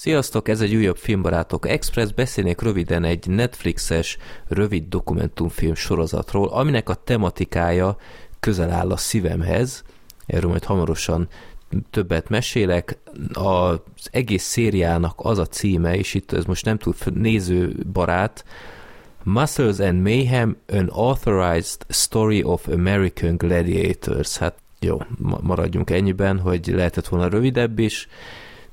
Sziasztok, ez egy újabb Filmbarátok Express, beszélnék röviden egy Netflixes rövid dokumentumfilm sorozatról, aminek a tematikája közel áll a szívemhez, erről majd hamarosan többet mesélek. Az egész szériának az a címe, és itt ez most nem túl nézőbarát, Muscles and Mayhem, an Authorized Story of American Gladiators. Hát jó, maradjunk ennyiben, hogy lehetett volna rövidebb is,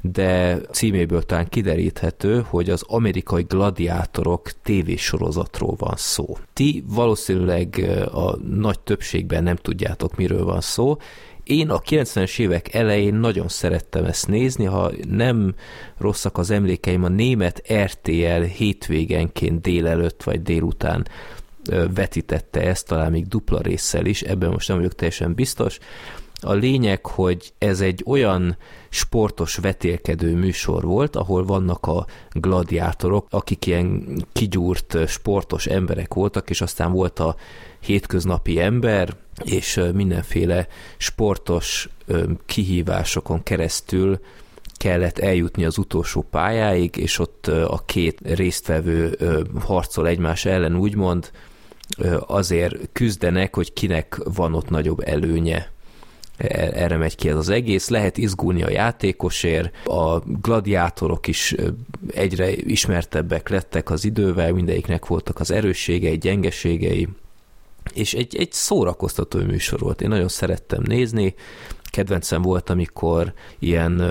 de címéből talán kideríthető, hogy az amerikai gladiátorok tévésorozatról van szó. Ti valószínűleg a nagy többségben nem tudjátok, miről van szó, én a 90-es évek elején nagyon szerettem ezt nézni, ha nem rosszak az emlékeim, a német RTL hétvégenként délelőtt vagy délután vetítette ezt, talán még dupla résszel is, ebben most nem vagyok teljesen biztos. A lényeg, hogy ez egy olyan sportos vetélkedő műsor volt, ahol vannak a gladiátorok, akik ilyen kigyúrt sportos emberek voltak, és aztán volt a hétköznapi ember, és mindenféle sportos kihívásokon keresztül kellett eljutni az utolsó pályáig, és ott a két résztvevő harcol egymás ellen, úgymond, azért küzdenek, hogy kinek van ott nagyobb előnye. E, erre megy ki ez az egész. Lehet izgulni a játékosért, a gladiátorok is egyre ismertebbek lettek az idővel, mindegyiknek voltak az erősségei, gyengeségei, és egy, egy szórakoztató műsor volt. Én nagyon szerettem nézni, kedvencem volt, amikor ilyen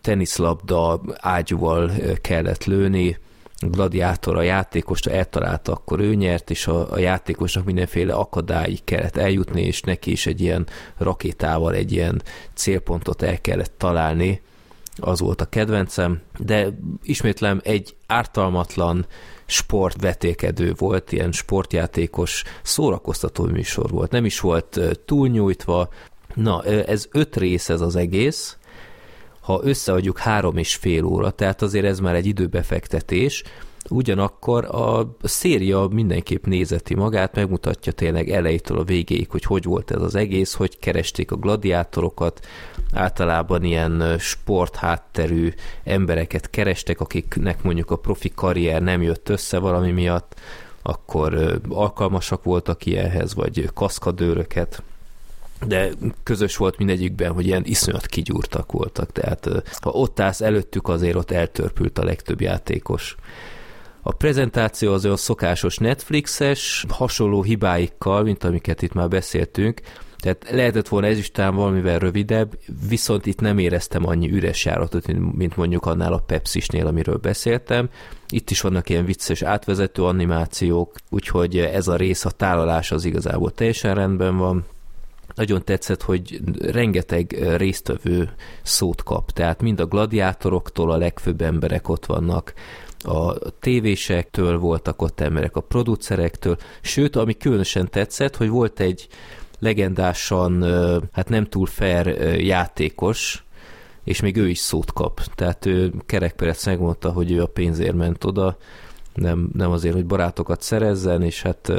teniszlabda ágyúval kellett lőni, gladiátor a játékost eltalálta, akkor ő nyert, és a, a játékosnak mindenféle akadályig kellett eljutni, és neki is egy ilyen rakétával egy ilyen célpontot el kellett találni, az volt a kedvencem, de ismétlem egy ártalmatlan sportvetékedő volt, ilyen sportjátékos szórakoztató műsor volt. Nem is volt túlnyújtva. Na, ez öt rész ez az egész, ha összeadjuk három és fél óra, tehát azért ez már egy időbefektetés, ugyanakkor a széria mindenképp nézeti magát, megmutatja tényleg elejétől a végéig, hogy hogy volt ez az egész, hogy keresték a gladiátorokat, általában ilyen sporthátterű embereket kerestek, akiknek mondjuk a profi karrier nem jött össze valami miatt, akkor alkalmasak voltak ilyenhez, vagy kaszkadőröket, de közös volt mindegyikben, hogy ilyen iszonyat kigyúrtak voltak, tehát ha ott állsz előttük, azért ott eltörpült a legtöbb játékos. A prezentáció az olyan szokásos Netflixes, hasonló hibáikkal, mint amiket itt már beszéltünk, tehát lehetett volna ez is talán valamivel rövidebb, viszont itt nem éreztem annyi üres járatot, mint mondjuk annál a Pepsi-snél, amiről beszéltem. Itt is vannak ilyen vicces átvezető animációk, úgyhogy ez a rész, a tálalás az igazából teljesen rendben van. Nagyon tetszett, hogy rengeteg résztvevő szót kap, tehát mind a gladiátoroktól a legfőbb emberek ott vannak, a tévésektől voltak ott emberek, a producerektől, sőt, ami különösen tetszett, hogy volt egy legendásan, hát nem túl fair játékos, és még ő is szót kap. Tehát ő kerekperec megmondta, hogy ő a pénzért ment oda, nem, nem azért, hogy barátokat szerezzen, és hát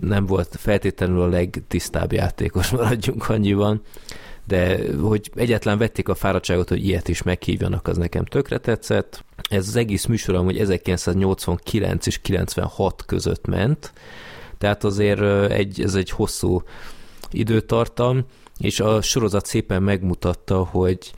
nem volt feltétlenül a legtisztább játékos, maradjunk annyiban, de hogy egyetlen vették a fáradtságot, hogy ilyet is meghívjanak, az nekem tökre tetszett. Ez az egész műsor amúgy 1989 és 96 között ment, tehát azért egy, ez egy hosszú időtartam, és a sorozat szépen megmutatta, hogy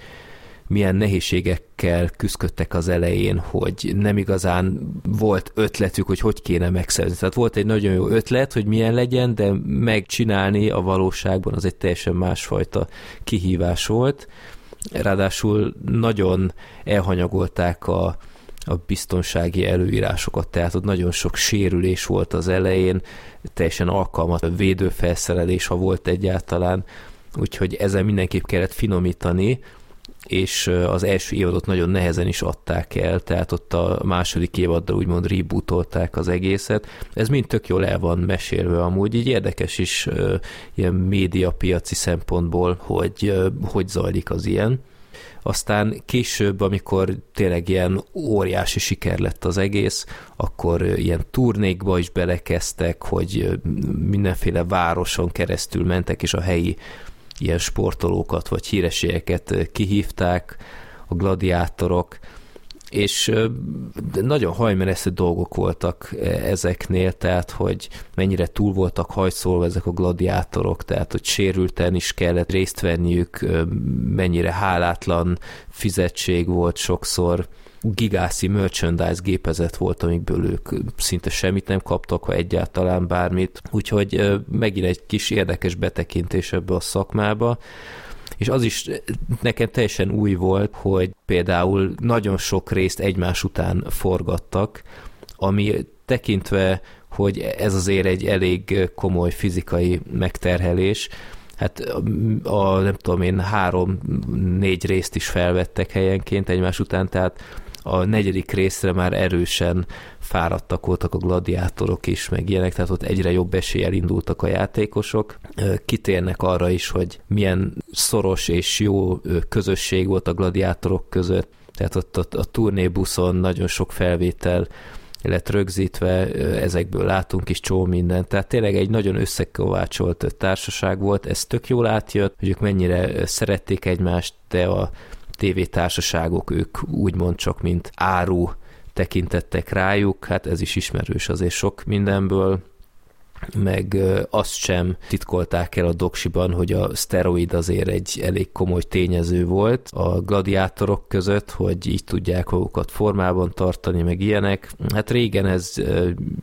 milyen nehézségekkel küzdöttek az elején, hogy nem igazán volt ötletük, hogy hogy kéne megszerzni. Tehát volt egy nagyon jó ötlet, hogy milyen legyen, de megcsinálni a valóságban az egy teljesen másfajta kihívás volt. Ráadásul nagyon elhanyagolták a, a biztonsági előírásokat, tehát ott nagyon sok sérülés volt az elején, teljesen alkalmat, védőfelszerelés, ha volt egyáltalán, úgyhogy ezen mindenképp kellett finomítani, és az első évadot nagyon nehezen is adták el, tehát ott a második évaddal úgymond rebootolták az egészet. Ez mind tök jól el van mesélve amúgy, így érdekes is ilyen médiapiaci szempontból, hogy hogy zajlik az ilyen. Aztán később, amikor tényleg ilyen óriási siker lett az egész, akkor ilyen turnékba is belekezdtek, hogy mindenféle városon keresztül mentek, és a helyi ilyen sportolókat vagy hírességeket kihívták, a gladiátorok, és nagyon hajmeresztő dolgok voltak ezeknél, tehát hogy mennyire túl voltak hajszolva ezek a gladiátorok, tehát hogy sérülten is kellett részt venniük, mennyire hálátlan fizetség volt sokszor, gigászi merchandise gépezet volt, amikből ők szinte semmit nem kaptak, ha egyáltalán bármit. Úgyhogy megint egy kis érdekes betekintés ebbe a szakmába és az is nekem teljesen új volt, hogy például nagyon sok részt egymás után forgattak, ami tekintve, hogy ez azért egy elég komoly fizikai megterhelés, hát a, nem tudom én, három-négy részt is felvettek helyenként egymás után, tehát a negyedik részre már erősen fáradtak voltak a gladiátorok is, meg ilyenek, tehát ott egyre jobb eséllyel indultak a játékosok. Kitérnek arra is, hogy milyen szoros és jó közösség volt a gladiátorok között, tehát ott a, a turnébuszon nagyon sok felvétel lett rögzítve, ezekből látunk is csó mindent. Tehát tényleg egy nagyon összekovácsolt társaság volt, ez tök jól átjött, hogy ők mennyire szerették egymást, de a tévétársaságok, ők úgymond csak mint áru tekintettek rájuk, hát ez is ismerős azért sok mindenből, meg azt sem titkolták el a doksiban, hogy a szteroid azért egy elég komoly tényező volt a gladiátorok között, hogy így tudják magukat formában tartani, meg ilyenek. Hát régen ez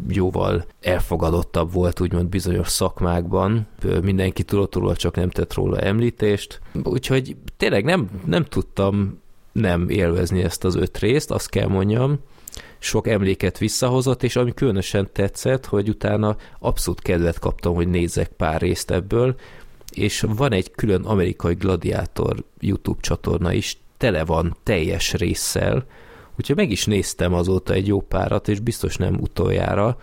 jóval elfogadottabb volt, úgymond bizonyos szakmákban. Mindenki tudott róla, csak nem tett róla említést. Úgyhogy tényleg nem, nem tudtam nem élvezni ezt az öt részt, azt kell mondjam sok emléket visszahozott, és ami különösen tetszett, hogy utána abszolút kedvet kaptam, hogy nézzek pár részt ebből, és van egy külön amerikai gladiátor YouTube csatorna is, tele van teljes résszel, úgyhogy meg is néztem azóta egy jó párat, és biztos nem utoljára,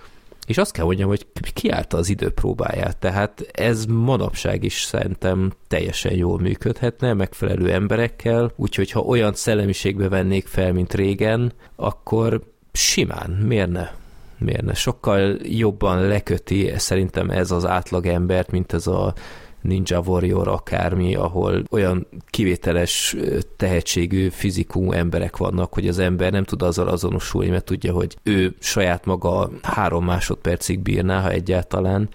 és azt kell mondjam, hogy kiállta az időpróbáját, tehát ez manapság is szerintem teljesen jól működhetne, megfelelő emberekkel, úgyhogy ha olyan szellemiségbe vennék fel, mint régen, akkor simán, miért ne? Miért ne? Sokkal jobban leköti szerintem ez az átlag embert, mint ez a Ninja Warrior akármi, ahol olyan kivételes tehetségű, fizikú emberek vannak, hogy az ember nem tud azzal azonosulni, mert tudja, hogy ő saját maga három másodpercig bírná, ha egyáltalán,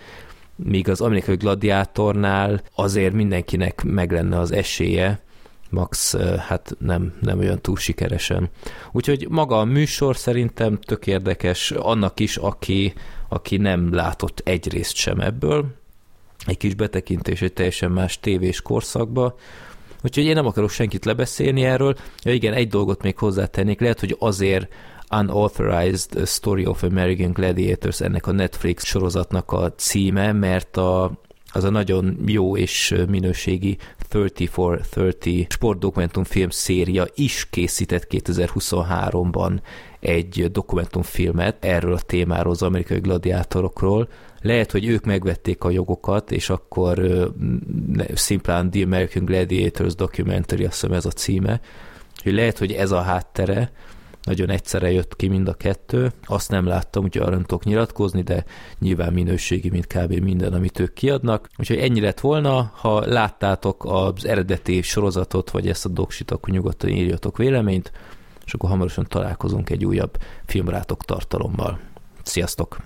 míg az amerikai gladiátornál azért mindenkinek meg lenne az esélye, max hát nem, nem olyan túl sikeresen. Úgyhogy maga a műsor szerintem tök érdekes annak is, aki, aki nem látott egy részt sem ebből, egy kis betekintés egy teljesen más tévés korszakba, Úgyhogy én nem akarok senkit lebeszélni erről. Ja igen, egy dolgot még hozzátennék, lehet, hogy azért Unauthorized Story of American Gladiators ennek a Netflix sorozatnak a címe, mert a, az a nagyon jó és minőségi 30 for 30 sportdokumentumfilm széria is készített 2023-ban egy dokumentumfilmet erről a témáról, az amerikai gladiátorokról. Lehet, hogy ők megvették a jogokat, és akkor szimplán The American Gladiators Documentary, azt hiszem ez a címe, hogy lehet, hogy ez a háttere, nagyon egyszerre jött ki mind a kettő. Azt nem láttam, úgyhogy arra nem tudok nyilatkozni, de nyilván minőségi, mint kb. minden, amit ők kiadnak. Úgyhogy ennyi lett volna. Ha láttátok az eredeti sorozatot, vagy ezt a doksit, akkor nyugodtan írjatok véleményt, és akkor hamarosan találkozunk egy újabb filmrátok tartalommal. Sziasztok!